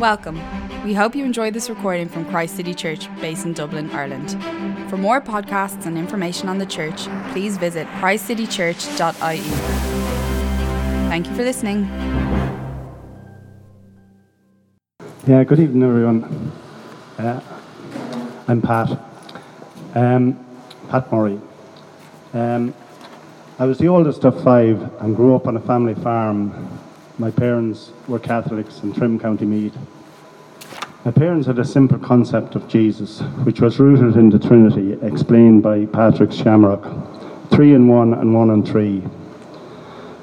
Welcome. We hope you enjoyed this recording from Christ City Church, based in Dublin, Ireland. For more podcasts and information on the church, please visit christcitychurch.ie. Thank you for listening. Yeah, good evening, everyone. Uh, I'm Pat. Um, Pat Murray. Um, I was the oldest of five and grew up on a family farm. My parents were Catholics in Trim, County Meath. My parents had a simple concept of Jesus, which was rooted in the Trinity, explained by Patrick Shamrock three in one and one in three.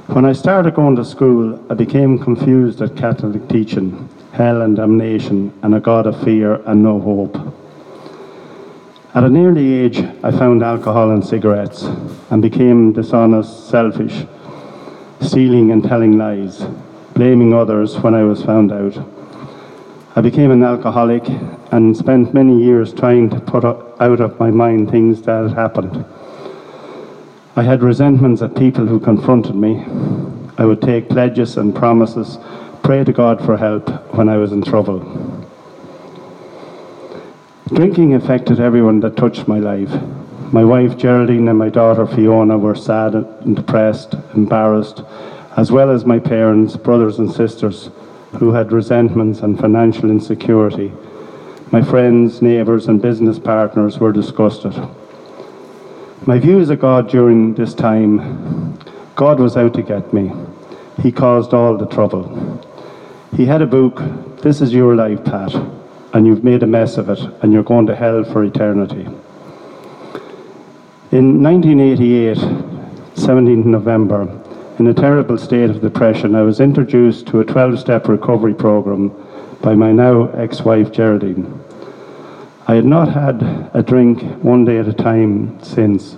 When I started going to school, I became confused at Catholic teaching, hell and damnation, and a God of fear and no hope. At an early age, I found alcohol and cigarettes and became dishonest, selfish, stealing and telling lies, blaming others when I was found out. I became an alcoholic and spent many years trying to put out of my mind things that had happened. I had resentments at people who confronted me. I would take pledges and promises, pray to God for help when I was in trouble. Drinking affected everyone that touched my life. My wife Geraldine and my daughter Fiona were sad and depressed, embarrassed, as well as my parents, brothers, and sisters who had resentments and financial insecurity. My friends, neighbours, and business partners were disgusted. My views of God during this time God was out to get me. He caused all the trouble. He had a book, This is Your Life, Pat, and you've made a mess of it, and you're going to hell for eternity. In 1988, 17th November, in a terrible state of depression, I was introduced to a 12 step recovery program by my now ex wife Geraldine. I had not had a drink one day at a time since,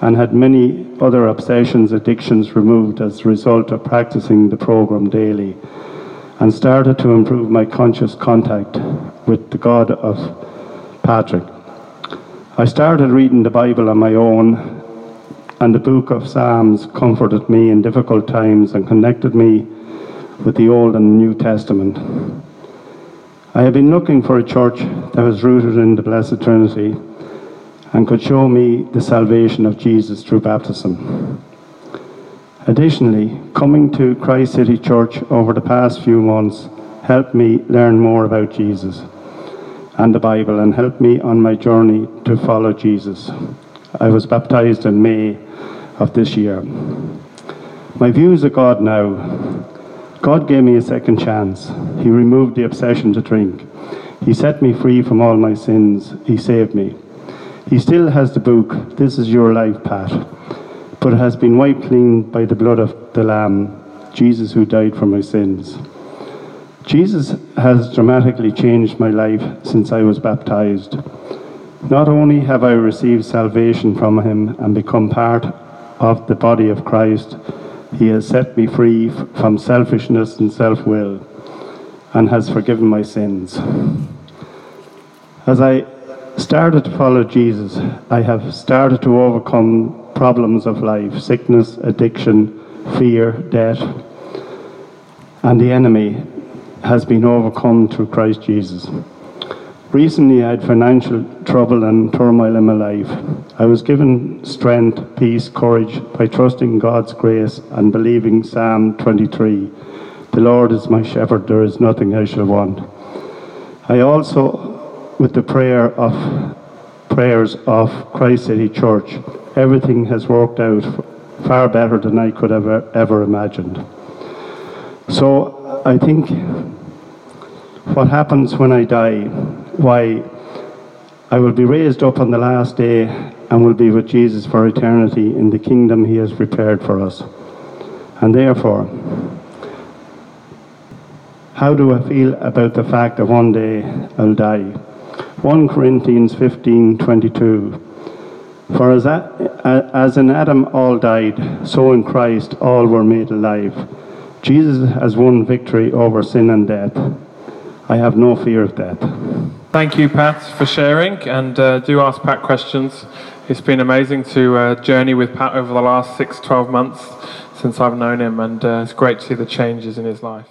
and had many other obsessions, addictions removed as a result of practicing the program daily, and started to improve my conscious contact with the God of Patrick. I started reading the Bible on my own and the book of Psalms comforted me in difficult times and connected me with the Old and New Testament. I have been looking for a church that was rooted in the Blessed Trinity and could show me the salvation of Jesus through baptism. Additionally, coming to Christ City Church over the past few months helped me learn more about Jesus and the Bible and helped me on my journey to follow Jesus. I was baptized in May of this year. My views of God now God gave me a second chance. He removed the obsession to drink. He set me free from all my sins. He saved me. He still has the book, This is Your Life, Pat, but it has been wiped clean by the blood of the Lamb, Jesus who died for my sins. Jesus has dramatically changed my life since I was baptized. Not only have I received salvation from him and become part of the body of Christ, he has set me free from selfishness and self will and has forgiven my sins. As I started to follow Jesus, I have started to overcome problems of life sickness, addiction, fear, debt, and the enemy has been overcome through Christ Jesus. Recently, I had financial trouble and turmoil in my life. I was given strength, peace, courage by trusting God's grace and believing Psalm 23 The Lord is my shepherd, there is nothing I shall want. I also, with the prayer of prayers of Christ City Church, everything has worked out far better than I could have ever, ever imagined. So I think what happens when I die why I will be raised up on the last day and will be with Jesus for eternity in the kingdom he has prepared for us. And therefore, how do I feel about the fact that one day I'll die? 1 Corinthians 15 22. For as, a, as in Adam all died, so in Christ all were made alive. Jesus has won victory over sin and death. I have no fear of death. Thank you, Pat, for sharing, and uh, do ask Pat questions. It's been amazing to uh, journey with Pat over the last six, 12 months since I've known him, and uh, it's great to see the changes in his life.